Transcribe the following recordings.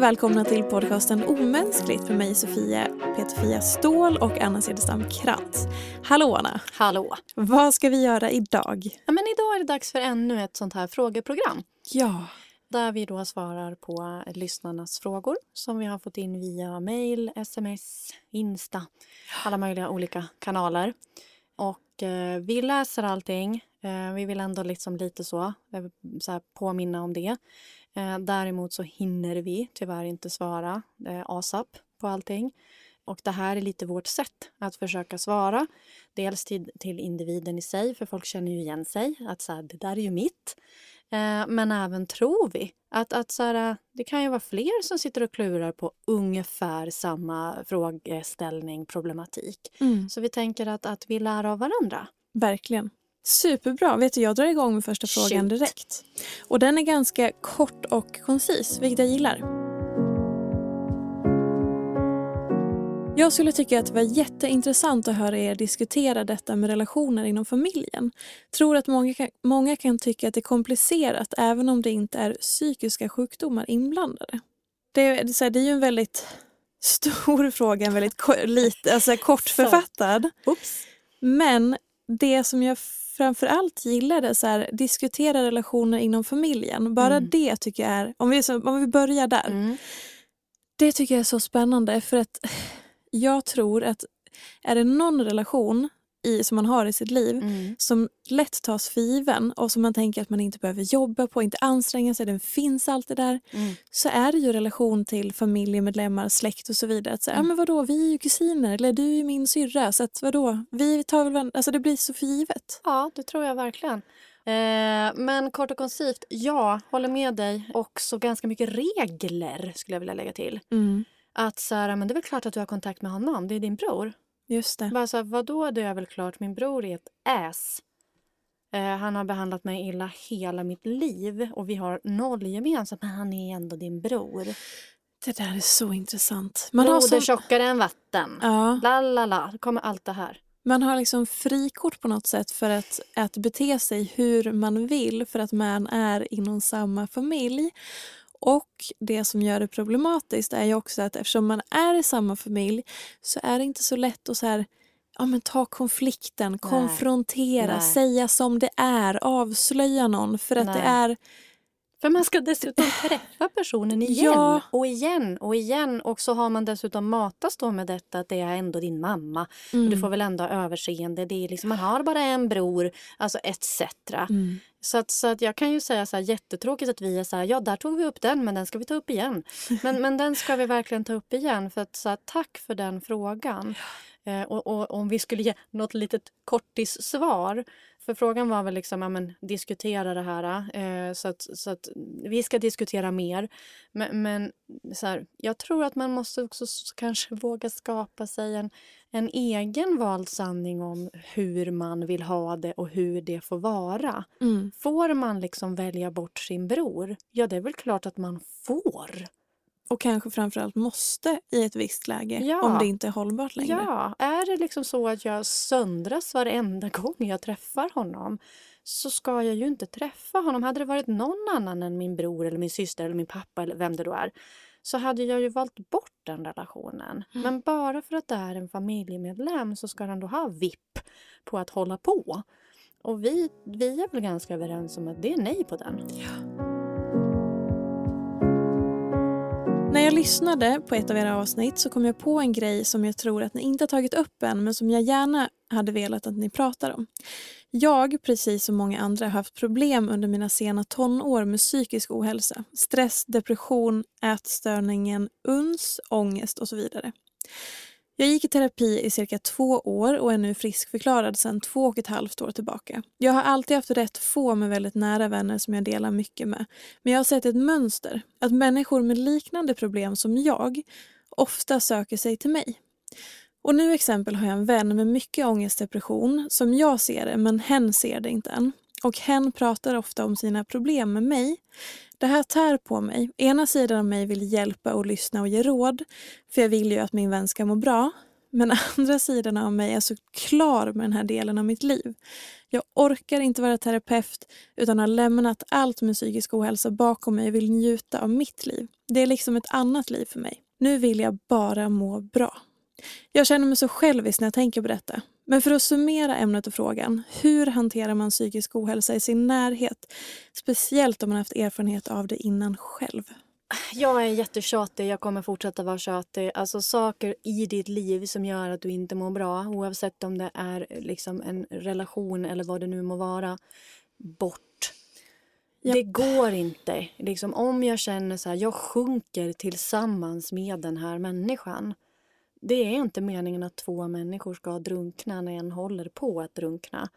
och välkomna till podcasten Omänskligt med mig Sofia Peterfia Ståhl och Anna Cederstam Krantz. Hallå Anna! Hallå! Vad ska vi göra idag? Ja, men idag är det dags för ännu ett sånt här frågeprogram. Ja. Där vi då svarar på lyssnarnas frågor som vi har fått in via mail, sms, Insta, alla möjliga olika kanaler. Och eh, vi läser allting. Eh, vi vill ändå liksom lite så, eh, så påminna om det. Eh, däremot så hinner vi tyvärr inte svara eh, ASAP på allting. Och det här är lite vårt sätt att försöka svara. Dels till, till individen i sig, för folk känner ju igen sig. Att så här, det där är ju mitt. Eh, men även tror vi att, att så här, det kan ju vara fler som sitter och klurar på ungefär samma frågeställning, problematik. Mm. Så vi tänker att, att vi lär av varandra. Verkligen. Superbra. Vet du, jag drar igång med första Shoot. frågan direkt. Och den är ganska kort och koncis, vilket jag gillar. Jag skulle tycka att det var jätteintressant att höra er diskutera detta med relationer inom familjen. Tror att många kan, många kan tycka att det är komplicerat även om det inte är psykiska sjukdomar inblandade. Det, är- det, här, det är ju en väldigt stor fråga, en väldigt ko- lite, alltså kortförfattad. Men det som jag framför allt gillade så här, diskutera relationer inom familjen. Bara Mm. det tycker jag är, om vi, om vi börjar där. Mm. Det tycker jag är så spännande för att jag tror att är det någon relation i, som man har i sitt liv Mm. som lätt tas för given och som man tänker att man inte behöver jobba på, inte anstränga sig, den finns alltid där. Mm. Så är det ju relation till familjemedlemmar, släkt och så vidare. Att säga, Mm. ja men vadå, vi är ju kusiner eller du är min syrra så att vadå, vi tar väl varandra, alltså det blir så för givet. Ja, det tror jag verkligen. Eh, men kort och koncist, ja, håller med dig. Också ganska mycket regler skulle jag vilja lägga till. Mm. Att så här, men det är väl klart att du har kontakt med honom, det är din bror. Just det. Bara så här, vadå, det är väl klart, min bror är ett ass. Eh, han har behandlat mig illa hela mitt liv och vi har noll gemensamt, men han är ändå din bror. Det där är så intressant. Man Broder som, tjockare än vatten. ja, La, la, la. Kommer allt det här. man har liksom frikort på något sätt för att, att bete sig hur man vill för att man är inom samma familj. Och det som gör det problematiskt är ju också att eftersom man är i samma familj så är det inte så lätt att så här, ja, men ta konflikten, konfrontera, Nej. säga som det är, avslöja någon. För att det Nej. är För man ska dessutom träffa personen igen Ja. och igen och igen. Och så har man dessutom matats då med detta att det är ändå din mamma. Mm. Du får väl ändå ha överseende. Det är liksom, man har bara en bror, alltså etc. Mm. Så, att, så att jag kan ju säga så här, jättetråkigt att vi är så här, ja där tog vi upp den men den ska vi ta upp igen. Men, men den ska vi verkligen ta upp igen. För att, så här, tack för den frågan. Eh, och, och om vi skulle ge något litet kortis-svar. För frågan var väl liksom, ja, men, diskutera det här. Eh, så, att, så att vi ska diskutera mer. Men, men så här, jag tror att man måste också kanske våga skapa sig en, en egen vald sanning om hur man vill ha det och hur det får vara. Mm. Får man liksom välja bort sin bror? Ja, det är väl klart att man får. Och kanske framförallt måste i ett visst läge Ja. om det inte är hållbart längre. Ja, är det liksom så att jag söndras varenda gång jag träffar honom så ska jag ju inte träffa honom. Hade det varit någon annan än min bror eller min syster eller min pappa eller vem det då är så hade jag ju valt bort den relationen. Men bara för att det är en familjemedlem så ska den då ha vipp på att hålla på. Och vi, vi är väl ganska överens om att det är nej på den. När jag lyssnade på ett av era avsnitt så kom jag på en grej som jag tror att ni inte har tagit upp än men som jag gärna hade velat att ni pratar om. Jag, precis som många andra, har haft problem under mina sena tonår med psykisk ohälsa. Stress, depression, ätstörningen, uns, ångest och så vidare. Jag gick i terapi i cirka två år och är nu friskförklarad sedan två och ett halvt år tillbaka. Jag har alltid haft rätt få med väldigt nära vänner som jag delar mycket med. Men jag har sett ett mönster, att människor med liknande problem som jag ofta söker sig till mig. Och nu exempel har jag en vän med mycket ångestdepression som jag ser det, men hen ser det inte än. Och hen pratar ofta om sina problem med mig. Det här tär på mig. Ena sidan av mig vill hjälpa och lyssna och ge råd, för jag vill ju att min vän ska må bra. Men andra sidan av mig är så klar med den här delen av mitt liv. Jag orkar inte vara terapeut utan har lämnat allt med psykisk ohälsa bakom mig och vill njuta av mitt liv. Det är liksom ett annat liv för mig. Nu vill jag bara må bra. Jag känner mig så självisk när jag tänker på detta. Men för att summera ämnet och frågan, hur hanterar man psykisk ohälsa i sin närhet? Speciellt om man haft erfarenhet av det innan själv. Jag är jättetjatig, jag kommer fortsätta vara tjatig. Alltså saker i ditt liv som gör att du inte mår bra, oavsett om det är liksom en relation eller vad det nu må vara, bort. Yep. Det går inte. Liksom, om jag känner så här, jag sjunker tillsammans med den här människan. Det är inte meningen att två människor ska drunkna när en håller på att drunkna.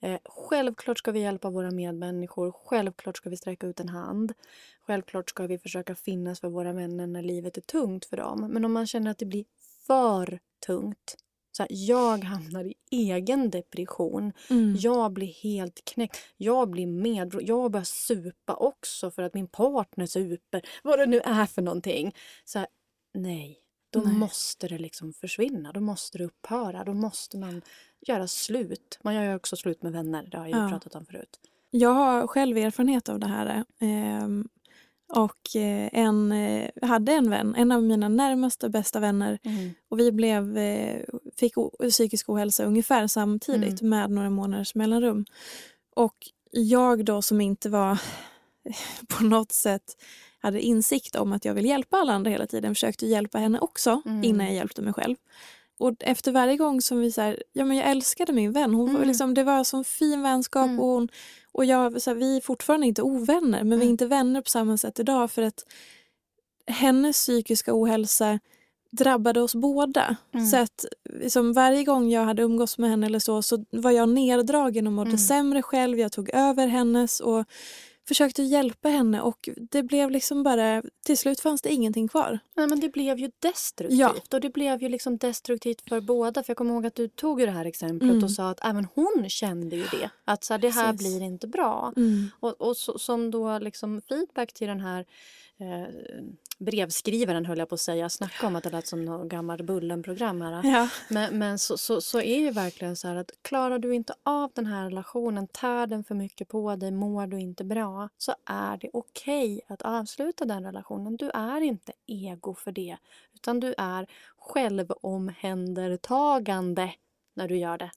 Eh, självklart ska vi hjälpa våra medmänniskor. Självklart ska vi sträcka ut en hand. Självklart ska vi försöka finnas för våra vänner när livet är tungt för dem. Men om man känner att det blir för tungt. Så här, jag hamnar i egen depression. Mm. Jag blir helt knäckt. Jag blir med. Jag börjar supa också för att min partner super. Vad det nu är för någonting. Så här, nej. Då nej. måste det liksom försvinna. Då måste det upphöra. Då måste man göra slut. Man gör ju också slut med vänner. Det har jag ja. pratat om förut. Jag har själv erfarenhet av det här. Ehm, och eh, en, eh, hade en vän, en av mina närmaste bästa vänner. Mm. Och vi blev, eh, fick psykisk ohälsa ungefär samtidigt mm. med några månaders mellanrum. Och jag då som inte var på något sätt hade insikt om att jag vill hjälpa alla andra hela tiden försökte hjälpa henne också mm. innan jag hjälpte mig själv. Och efter varje gång som vi så här, ja men jag älskade min vän. Hon mm. liksom, det var en sån fin vänskap mm. och, hon, och jag, så här, vi är fortfarande inte ovänner men vi är mm. inte vänner på samma sätt idag för att hennes psykiska ohälsa drabbade oss båda. Mm. Så att liksom, varje gång jag hade umgås med henne eller så, så var jag neddragen och mådde mm. sämre själv. Jag tog över hennes och försökte hjälpa henne och det blev liksom bara, till slut fanns det ingenting kvar. Nej men det blev ju destruktivt ja. och det blev ju liksom destruktivt för båda. För jag kommer ihåg att du tog det här exemplet mm. och sa att även hon kände ju det. Att så här, det här Precis. blir inte bra. Mm. Och, och så, som då liksom feedback till den här eh, brevskrivaren höll jag på att säga. Snacka om att det lät som något gammalt Bullen-program här. Ja. Men, men så, så, så är det verkligen så här att klarar du inte av den här relationen, tär den för mycket på dig, mår du inte bra, så är det okej okay att avsluta den relationen. Du är inte ego för det, utan du är självomhändertagande när du gör det.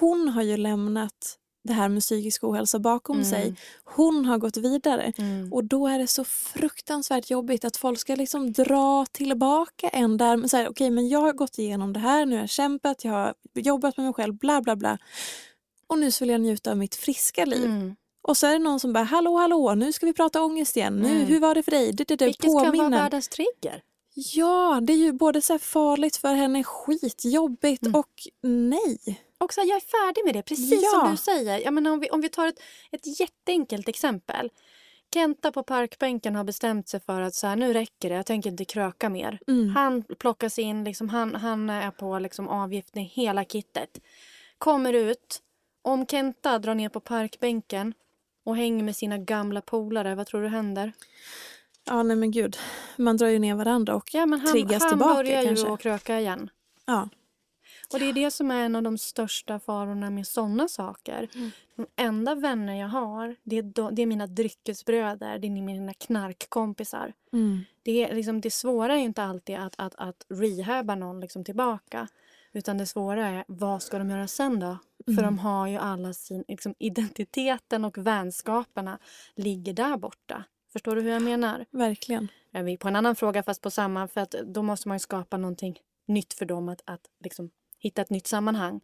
Hon har ju lämnat det här med psykisk ohälsa bakom mm. sig. Hon har gått vidare mm. och då är det så fruktansvärt jobbigt att folk ska liksom dra tillbaka en där. Men så här, okay, men jag har gått igenom det här, nu har jag kämpat, jag har jobbat med mig själv, bla bla bla. Och nu vill jag njuta av mitt friska liv. Mm. Och så är det någon som bara, hallå hallå, nu ska vi prata ångest igen. Nu, mm. Hur var det för dig? Det, det, det, Vilket kan vara världens trigger. Ja, det är ju både så farligt för henne, skitjobbigt mm. och nej och så här, jag är färdig med det, precis ja. som du säger. Jag menar, om, vi, om vi tar ett, ett jätteenkelt exempel. Kenta på parkbänken har bestämt sig för att så här, nu räcker det, jag tänker inte kröka mer. Mm. Han plockas in, liksom, han, han är på liksom, avgiftning, hela kittet. Kommer ut. Om Kenta drar ner på parkbänken och hänger med sina gamla polare, vad tror du händer? Ja, nej men gud. Man drar ju ner varandra och ja, men han, triggas han tillbaka. Han börjar ju att kröka igen. Ja. Och det är det som är en av de största farorna med såna saker. Mm. De enda vänner jag har, det är, de, det är mina dryckesbröder, det är mina knarkkompisar. Mm. Det, är liksom, det svåra är inte alltid att, att, att rehabba någon liksom tillbaka. Utan det svåra är, vad ska de göra sen då? Mm. För de har ju alla sin, liksom, identiteten och vänskaperna ligger där borta. Förstår du hur jag menar? Verkligen. Jag är på en annan fråga fast på samma, för att då måste man skapa någonting nytt för dem att, att liksom hitta ett nytt sammanhang.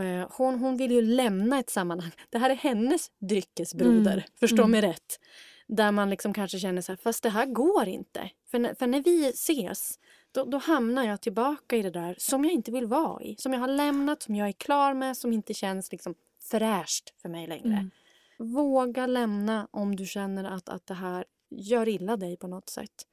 Eh, hon, hon vill ju lämna ett sammanhang. Det här är hennes dryckesbroder, mm. förstå mm. mig rätt. Där man liksom kanske känner så här, fast det här går inte. För när, för när vi ses, då, då, hamnar jag tillbaka i det där som jag inte vill vara i. Som jag har lämnat, som jag är klar med, som inte känns liksom fräscht för mig längre. Mm. Våga lämna om du känner att, att det här gör illa dig på något sätt.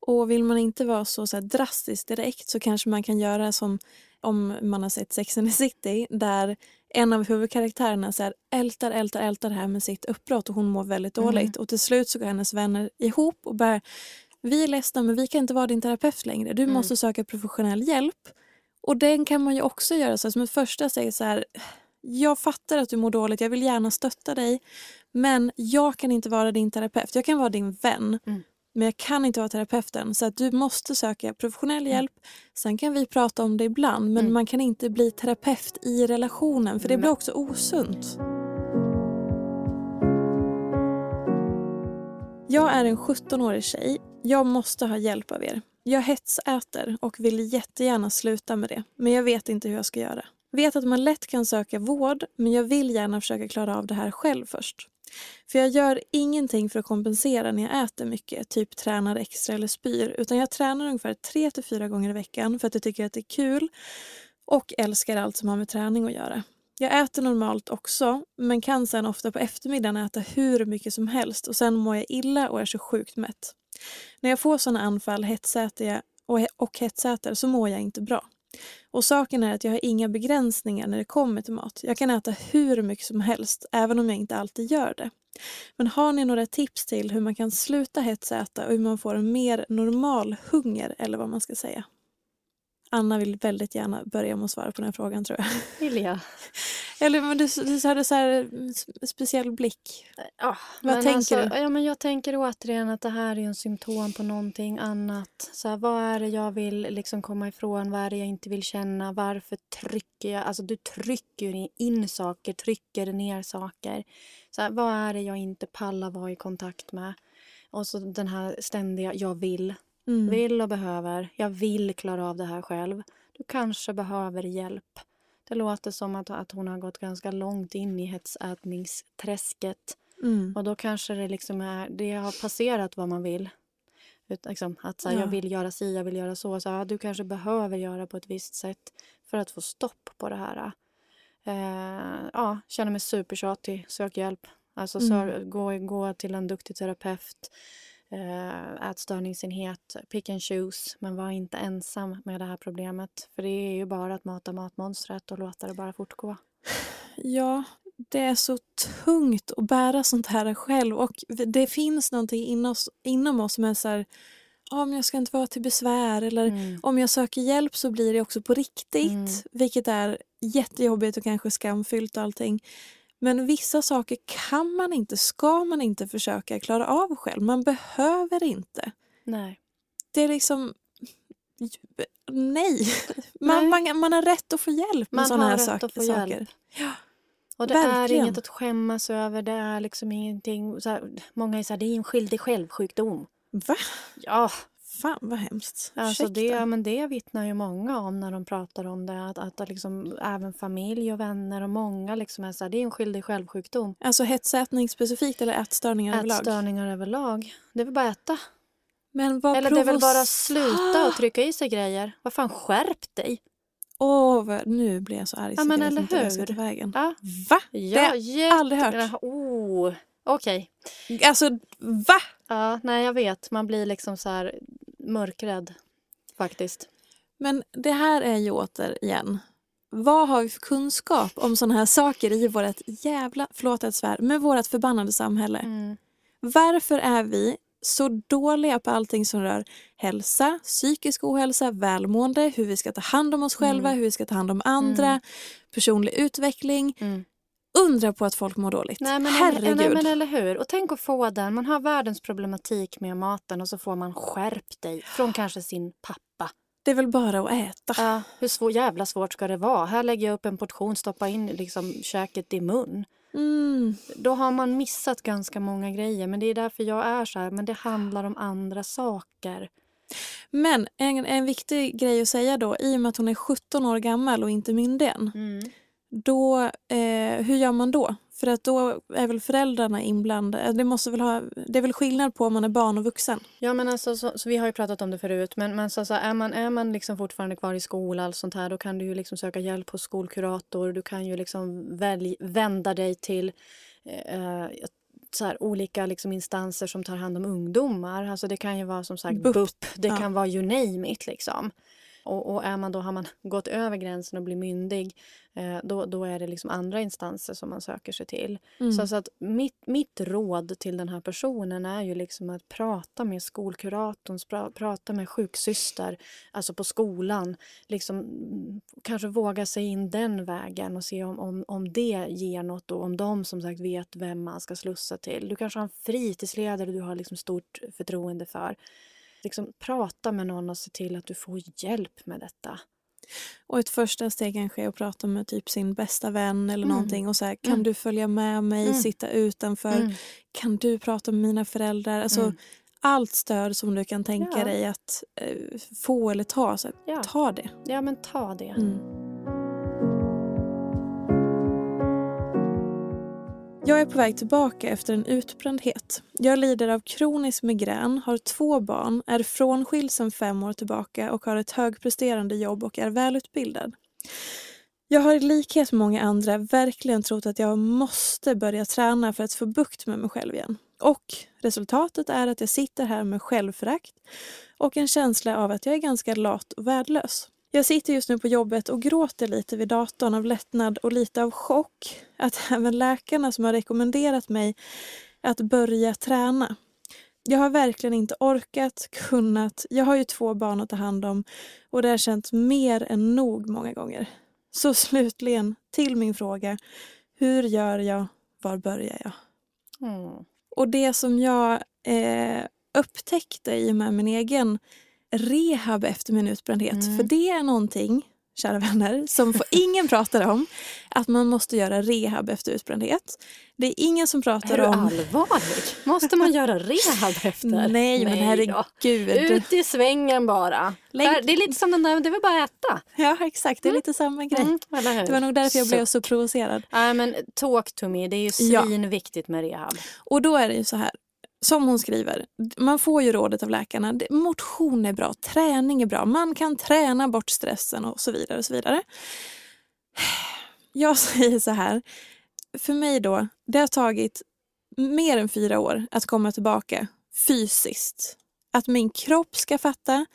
Och vill man inte vara så, så drastisk direkt så kanske man kan göra som om man har sett Sex and the City där en av huvudkaraktärerna så här, ältar, ältar, ältar det här med sitt uppbrott och hon mår väldigt mm. dåligt. Och till slut så går hennes vänner ihop och bara vi är ledsna men vi kan inte vara din terapeut längre. Du mm. måste söka professionell hjälp Och den kan man ju också göra så som ett första steg så här, jag fattar att du mår dåligt, jag vill gärna stötta dig, men jag kan inte vara din terapeut. Jag kan vara din vän, Mm. Men jag kan inte vara terapeuten. Så att du måste söka professionell Mm. hjälp. Sen kan vi prata om det ibland, men Mm. man kan inte bli terapeut i relationen, för det blir också osunt. Jag är en 17-årig tjej. Jag måste ha hjälp av er. Jag hetsäter och vill jättegärna sluta med det, men jag vet inte hur jag ska göra. Vet att man lätt kan söka vård, men jag vill gärna försöka klara av det här själv först. För jag gör ingenting för att kompensera när jag äter mycket, typ tränar extra eller spyr, utan jag tränar ungefär 3-4 gånger i veckan för att jag tycker att det är kul och älskar allt som har med träning att göra. Jag äter normalt också, men kan sen ofta på eftermiddagen äta hur mycket som helst och sen mår jag illa och är så sjukt mätt. När jag får såna anfall hetsäter jag och, och hetsäter så mår jag inte bra. Och saken är att jag har inga begränsningar när det kommer till mat. Jag kan äta hur mycket som helst, även om jag inte alltid gör det. Men har ni några tips till hur man kan sluta hetsäta och hur man får en mer normal hunger, eller vad man ska säga? Anna vill väldigt gärna börja med att svara på den frågan tror jag. Vill jag? Eller men du, du hade så här sp- speciell blick. Ja, Vad tänker alltså, du? Ja, men jag tänker återigen att det här är en symptom på någonting annat. Så här, vad är det jag vill liksom komma ifrån? Vad är det jag inte vill känna? Varför trycker jag? Alltså du trycker in saker, trycker ner saker. Så här, vad är det jag inte pallar vara i kontakt med? Och så den här ständiga jag vill. Mm. Vill och behöver. Jag vill klara av det här själv. Du kanske behöver hjälp. Det låter som att, att hon har gått ganska långt in i hetsätningsträsket. Mm. Och då kanske det liksom är, det har passerat vad man vill. Ut, liksom, att så här, Ja. jag vill göra si, jag vill göra så. så ja, du kanske behöver göra på ett visst sätt för att få stopp på det här. Eh, ja, känner mig supertjatig, sök hjälp. Alltså så, Mm. gå, gå till en duktig terapeut. Eh, ätstörningsenhet, pick and choose. Men var inte ensam med det här problemet. För det är ju bara att mata matmonstret och låta det bara fortgå. Ja, det är så tungt att bära sånt här själv. Och det finns någonting inom oss, inom oss som är så här, men jag ska inte vara till besvär. Eller Mm. om jag söker hjälp så blir det också på riktigt. Mm. Vilket är jättejobbigt och kanske skamfyllt och allting. Men vissa saker kan man inte, ska man inte försöka klara av själv. Man behöver inte. Nej. Det är liksom... Nej. Man, Nej. man, man har rätt att få hjälp med Man sådana har här rätt sak- att få saker. hjälp. Och det Verkligen. är inget att skämmas över. Det är liksom ingenting... Så här, många är så här, det är en skyldig självsjukdom. Va? Ja, Fan vad hemskt. alltså Ursäkta. det, men det vittnar ju många om när de pratar om det. Att, att det liksom, även familj och vänner och många liksom är så här, det är en skyldig självsjukdom. Alltså hetsätning specifikt eller ätstörningar överlag? Ätstörningar överlag. Det är väl bara äta. Men vad Eller det är väl bara sluta och trycka i sig grejer. Vad fan, skärp dig! Åh, vad- nu blir jag så arg Ja, så men jag eller inte vad jag ska hur? ta vägen. Ja, Va? ja har jag aldrig hört. Oh, Okej. Alltså, va? Ja, nej jag vet. Man blir liksom så här mörkrädd faktiskt. Men det här är ju återigen, vad har vi för kunskap om sådana här saker i vårt jävla, förlåt jag svär, med vårt förbannade samhälle? Mm. Varför är vi så dåliga på allting som rör hälsa, psykisk ohälsa, välmående, hur vi ska ta hand om oss själva, Mm. hur vi ska ta hand om andra, Mm. personlig utveckling. Mm. Undra på att folk mår dåligt. Nej, men, Herregud. Nej men eller hur. Och tänk att få den. Man har världens problematik med maten och så får man skärp dig från kanske sin pappa. Det är väl bara att äta. Ja, hur svår, jävla svårt ska det vara? Här lägger jag upp en portion, stoppa in liksom käket i mun. Mm. Då har man missat ganska många grejer. Men det är därför jag är så här. Men det handlar om andra saker. Men en, en viktig grej att säga då, i och med att hon är 17 år gammal och inte myndig än, Mm. Då, eh, hur gör man då? För att då är väl föräldrarna inblandade. Det, måste väl ha, det är väl skillnad på om man är barn och vuxen? Ja, men alltså, så, så vi har ju pratat om det förut. Men, men så, så är man, är man liksom fortfarande kvar i skolan och sånt här, då kan du ju liksom söka hjälp hos skolkurator. Du kan ju liksom välj, vända dig till eh, så här, olika liksom instanser som tar hand om ungdomar. Alltså det kan ju vara som sagt. BUP, det Ja. kan vara you name it. Liksom. Och, och är man då, har man gått över gränsen och blir myndig eh, då, då är det liksom andra instanser som man söker sig till. Mm. Så, så att mitt, mitt råd till den här personen är ju liksom att prata med skolkuratorn, pra, prata med sjuksyster, alltså på skolan. Liksom, mm, kanske våga sig in den vägen och se om, om, om det ger något och om de som sagt vet vem man ska slussa till. Du kanske har en fritidsledare du har liksom stort förtroende för. Liksom, prata med någon och se till att du får hjälp med detta. Och ett första steg kanske är att prata med typ sin bästa vän eller Mm. någonting och säga kan Mm. du följa med mig, Mm. sitta utanför, Mm. kan du prata med mina föräldrar? Alltså Mm. allt stöd som du kan tänka Ja. dig att eh, få eller ta, så här, Ja. ta det. ja, men ta det. Jag är på väg tillbaka efter en utbrändhet. Jag lider av kronisk migrän, har två barn, är frånskild sedan fem år tillbaka och har ett högpresterande jobb och är välutbildad. Jag har i likhet med många andra verkligen trott att jag måste börja träna för att få bukt med mig själv igen. Och resultatet är att jag sitter här med självförakt och en känsla av att jag är ganska lat och värdelös. Jag sitter just nu på jobbet och gråter lite vid datorn av lättnad och lite av chock att även läkarna som har rekommenderat mig att börja träna. Jag har verkligen inte orkat, kunnat. Jag har ju två barn att ta hand om och det har känts mer än nog många gånger. Så slutligen till min fråga. Hur gör jag? Var börjar jag? Mm. Och det som jag eh, upptäckte i och med min egen rehab efter min utbrändhet. Mm. För det är någonting, kära vänner, som får ingen pratar om. Att man måste göra rehab efter utbrändhet. Det är ingen som Är pratar du om... allvarlig? Måste man göra rehab efter? Nej, men då. herregud. Ut i svängen bara. Där- Det är lite som den där, det är väl bara att äta. Ja, exakt. Det är lite samma grej. Mm, hur? Det var nog därför jag blev Så- provocerad. Nej, men talk to me. Det är ju Ja. svinviktigt med rehab. Och då är det ju så här, som hon skriver, man får ju rådet av läkarna, motion är bra, träning är bra, man kan träna bort stressen och så vidare. och så vidare. Jag säger så här, för mig då, det har tagit mer än fyra år att komma tillbaka fysiskt. Att min kropp ska fatta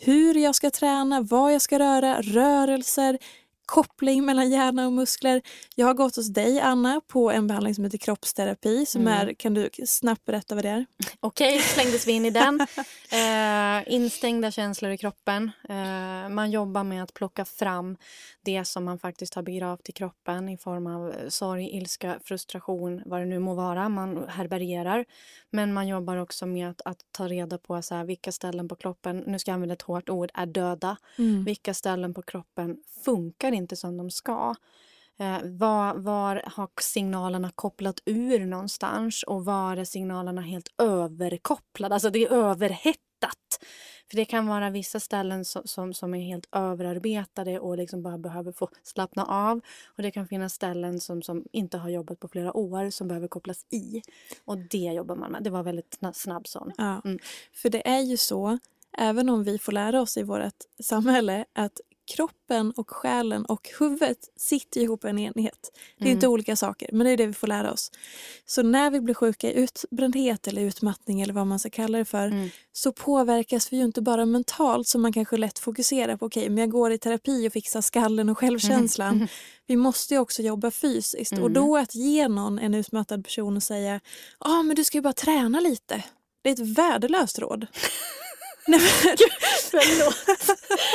hur jag ska träna, vad jag ska röra, rörelser, koppling mellan hjärna och muskler. Jag har gått hos dig, Anna, på en behandling som heter kroppsterapi. Som Mm. är, kan du snabbt berätta vad det är? Okej, slängdes vi in i den. Eh, instängda känslor i kroppen. Eh, man jobbar med att plocka fram det som man faktiskt har begravt i kroppen i form av sorg, ilska, frustration, vad det nu må vara. Man härbärgerar. Men man jobbar också med att, att ta reda på så här, vilka ställen på kroppen, nu ska jag använda ett hårt ord, är döda. Vilka ställen på kroppen funkar inte som de ska? Eh, var, var har signalerna kopplat ur någonstans och var är signalerna helt överkopplade? Alltså det är överhettat. För det kan vara vissa ställen som, som, som är helt överarbetade och liksom bara behöver få slappna av. Och det kan finnas ställen som, som inte har jobbat på flera år som behöver kopplas i. Och det jobbar man med. Det var väldigt sna- snabb sån. Ja, Mm. för det är ju så, även om vi får lära oss i vårt samhälle att kroppen och själen och huvudet sitter ihop i en enhet. Det är Mm. inte olika saker, men det är det vi får lära oss. Så när vi blir sjuka i utbrändhet eller utmattning eller vad man ska kalla det för Mm. så påverkas vi ju inte bara mentalt som man kanske lätt fokuserar på. Okej, men jag går i terapi och fixar skallen och självkänslan. Vi måste ju också jobba fysiskt och Mm. då att ge någon en utmattad person och säga ja ah, men du ska ju bara träna lite. Det är ett värdelöst råd. Nej, men, Förlåt.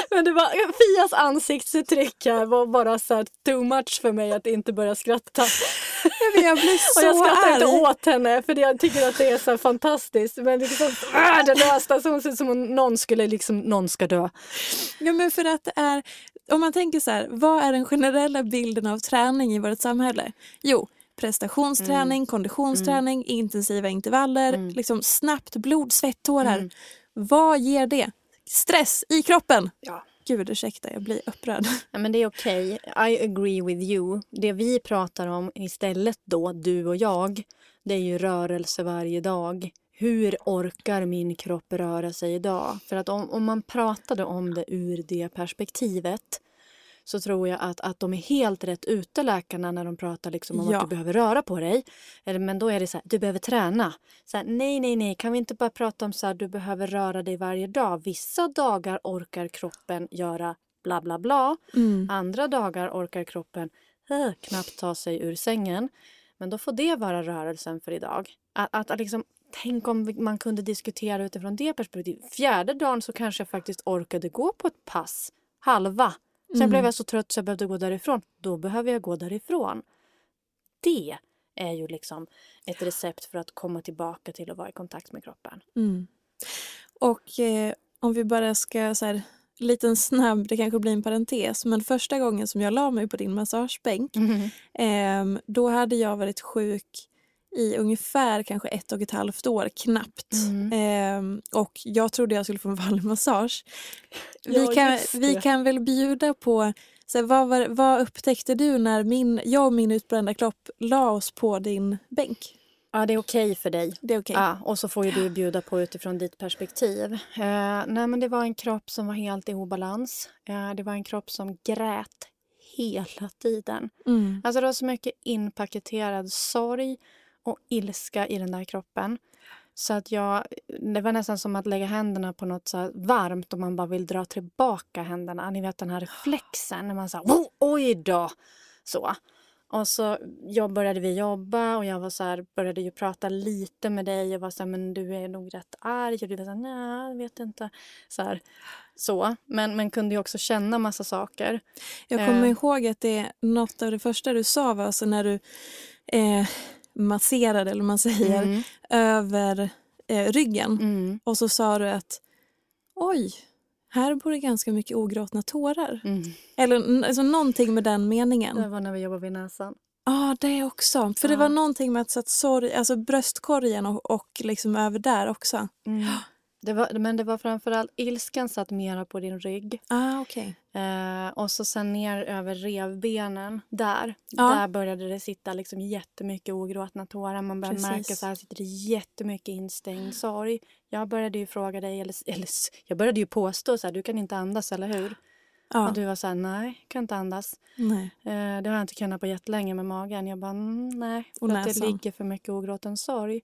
Men det var, Fias ansiktsuttryck här var bara så här too much för mig att inte börja skratta. men jag blir Och jag så skrattar inte åt henne för jag tycker att det är så fantastiskt. Men det är så värdelöst. Alltså hon ser ut som om någon skulle liksom, någon ska dö. Ja, men för att det är, om man tänker så här, vad är den generella bilden av träning i vårt samhälle? Jo, prestationsträning, konditionsträning, intensiva intervaller, Mm. liksom snabbt blod, svett, tårar. Vad ger det? Stress i kroppen! Ja. Gud ursäkta, jag blir upprörd. Ja, men det är okej. I agree with you. Det vi pratar om istället då, du och jag, det är ju rörelse varje dag. Hur orkar min kropp röra sig idag? För att om, om man pratade om det ur det perspektivet så tror jag att, att de är helt rätt ute läkarna när de pratar liksom om Ja. att du behöver röra på dig. Eller, men då är det så här, du behöver träna. Så här, nej, nej, nej, kan vi inte bara prata om så här, du behöver röra dig varje dag. Vissa dagar orkar kroppen göra bla bla bla. Mm. Andra dagar orkar kroppen eh, knappt ta sig ur sängen. Men då får det vara rörelsen för idag. Att, att, att liksom, tänk om man kunde diskutera utifrån det perspektivet. Fjärde dagen så kanske jag faktiskt orkade gå på ett pass. Halva. Sen Mm. blev jag så trött så jag behövde gå därifrån. Då behöver jag gå därifrån. Det är ju liksom ett recept för att komma tillbaka till att vara i kontakt med kroppen. Mm. Och eh, om vi bara ska så här, liten snabb, det kanske blir en parentes, men första gången som jag la mig på din massagebänk, ehm, då hade jag varit sjuk i ungefär kanske ett och ett halvt år, knappt. Mm. Ehm, och jag trodde jag skulle få en vanlig massage. Vi, Ja, kan, vi kan väl bjuda på, så här, vad, var, vad upptäckte du när min, jag och min utbrända kropp la oss på din bänk? Ja, det är okej för dig. Det är okej. Ja, och så får ju du bjuda på utifrån ditt perspektiv. Eh, nej, men det var en kropp som var helt i obalans. Eh, det var en kropp som grät hela tiden. Mm. Alltså det var så mycket inpaketerad sorg och ilska i den där kroppen. Så att jag, det var nästan som att lägga händerna på något så varmt och man bara vill dra tillbaka händerna. Ni vet den här reflexen när man säger oh, oj då. Så. Och så jag började vi jobba och jag var så här, började ju prata lite med dig. Jag var så här, men du är nog rätt arg. Och du var så här, nej, jag vet inte. Så, här, så. Men, men kunde ju också känna massa saker. Jag kommer Eh. ihåg att det något av det första du sa var alltså när du eh, masserade, eller man säger, Mm. över eh, ryggen. Mm. Och så sa du att oj, här bor det ganska mycket ogråtna tårar. Mm. Eller alltså, någonting med den meningen. Det var när vi jobbade vid näsan. Ja, det också. För det Ja. var någonting med att så att sorg, alltså bröstkorgen och, och liksom över där också. Mm. Det var, men det var framförallt ilskan satt mera på din rygg. Ah, okej. Eh, och så sen ner över revbenen. Där Ja. där började det sitta liksom jättemycket ogråtna tårar. Man började Precis. märka så här sitter det jättemycket instängd sorg. Jag började ju fråga dig, eller, eller jag började ju påstå så här, du kan inte andas, eller hur? Ja, Och du var så här, nej, kan inte andas. nej. Eh, det har jag inte kunnat på jättelänge med magen. Jag bara, mm, nej, Och för att det ligger för mycket ogråten sorg.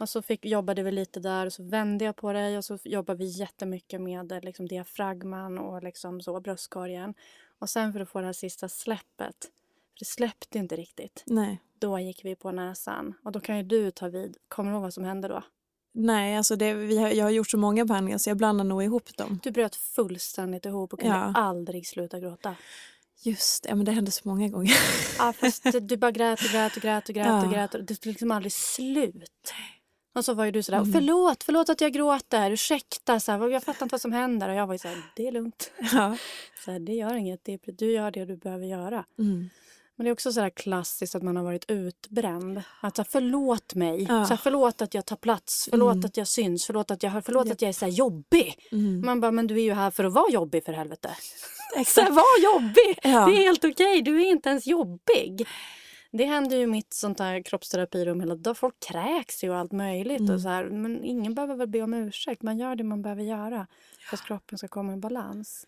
Och så fick, jobbade vi lite där och så vände jag på dig och så jobbade vi jättemycket med eh, liksom, diafragman och liksom så, bröstkorgen. Och sen för att få det här sista släppet, för det släppte inte riktigt, nej. då gick vi på näsan. Och då kan ju du ta vid. Kommer du ihåg vad som hände då? Nej, alltså det, vi har, jag har gjort så många behandlingar så jag blandar nog ihop dem. Du bröt fullständigt ihop och kunde Ja. aldrig sluta gråta. Just det, men det hände så många gånger. Ja, fast du bara grät och grät och grät och grät och Ja. grät. Och det tog liksom aldrig slut. Och så var ju du sådär, Mm. förlåt, förlåt att jag gråter, ursäkta, så här, jag fattar inte vad som händer. Och jag var ju såhär, det är lugnt. ja. Så här, det gör inget, det är, du gör det du behöver göra. Mm. Men det är också sådär klassiskt att man har varit utbränd. Att så här, förlåt mig, Ja. så här, förlåt att jag tar plats, förlåt Mm. att jag syns, förlåt att jag hör, förlåt Japp. att jag är så här jobbig. Mm. Man bara, men du är ju här för att vara jobbig för helvete. Så här, Exakt. var jobbig! Ja. Det är helt okej, du är inte ens jobbig. Det händer ju i mitt sånt här kroppsterapirum hela dagen. Folk kräks ju och allt möjligt. Mm. Och så här. Men ingen behöver väl be om ursäkt. Man gör det man behöver göra för att kroppen ska komma i balans.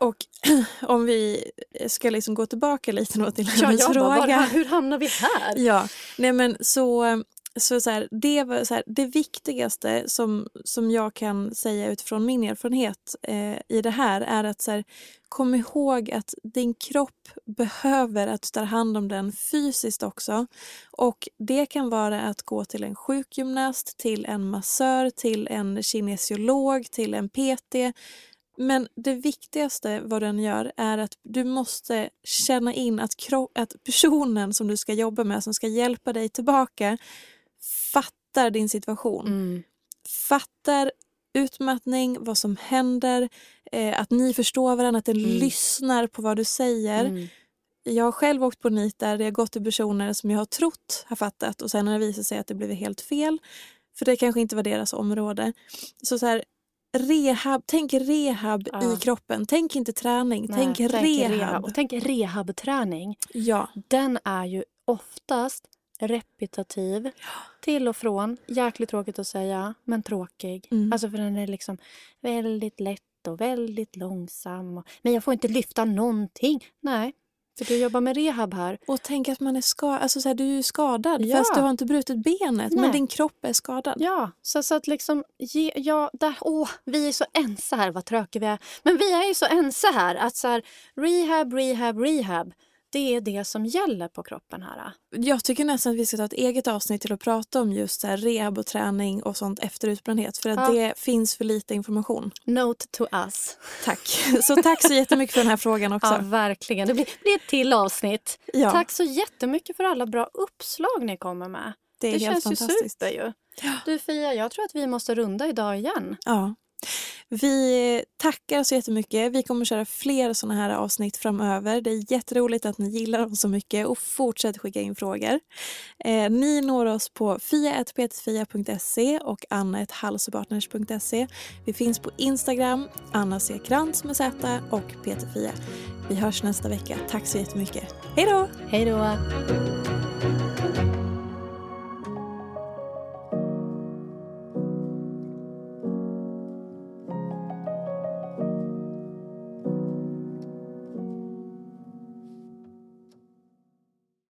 Och om vi ska liksom gå tillbaka lite då till Ja, hennes bara, fråga. var, hur hamnar vi här? Ja, nej men så, så, så här, det var så här, det viktigaste som, som jag kan säga utifrån min erfarenhet eh, i det här är att så här, kom ihåg att din kropp behöver att du tar hand om den fysiskt också. Och det kan vara att gå till en sjukgymnast, till en massör, till en kinesiolog, till en PT. Men det viktigaste vad den gör är att du måste känna in att, att personen som du ska jobba med, som ska hjälpa dig tillbaka, fattar din situation. Mm. Fattar utmattning, vad som händer, eh, att ni förstår varandra, att den Mm. lyssnar på vad du säger. Mm. Jag har själv åkt på nit där det har gått till personer som jag har trott har fattat och sen har det visat sig att det blivit helt fel. För det kanske inte var deras område. Så så här, rehab, tänk rehab Ja. i kroppen. Tänk inte träning, Nej, tänk rehab. Och tänk rehabträning. Ja, Den är ju oftast repetitiv. Till och från. Jäkligt tråkigt att säga, men tråkig. Mm. Alltså för den är liksom väldigt lätt och väldigt långsam. Men jag får inte lyfta någonting. Nej, för du jobbar med rehab här. Och tänk att man är skadad. Alltså så här, du är ju skadad Ja. fast du har inte brutit benet. Nej. Men din kropp är skadad. Ja, så, så att liksom... Ge, ja, där, åh, vi är så ense här, vad tråkiga vi är. Men vi är ju så ense här att så här, rehab, rehab, rehab. Det är det som gäller på kroppen här. Jag tycker nästan att vi ska ta ett eget avsnitt till att prata om just så rehab och träning och sånt efter utbrändhet. För att Ja. det finns för lite information. Note to us. Tack. Så tack så jättemycket för den här frågan också. Ja, verkligen. Det blir, blir ett till avsnitt. Ja, Tack så jättemycket för alla bra uppslag ni kommer med. det är Det, helt känns ju fantastiskt. super ju. Du Fia, jag tror att vi måste runda idag igen. Ja. Vi tackar så jättemycket. Vi kommer köra fler sådana här avsnitt framöver. Det är jätteroligt att ni gillar dem så mycket och fortsätt skicka in frågor. Eh, ni når oss på fia.petersfia.se och anna.halsopartners.se. Vi finns på Instagram, Anna C. Krantz med Z och Peter Fia. Vi hörs nästa vecka. Tack så jättemycket. Hej då! Hej då!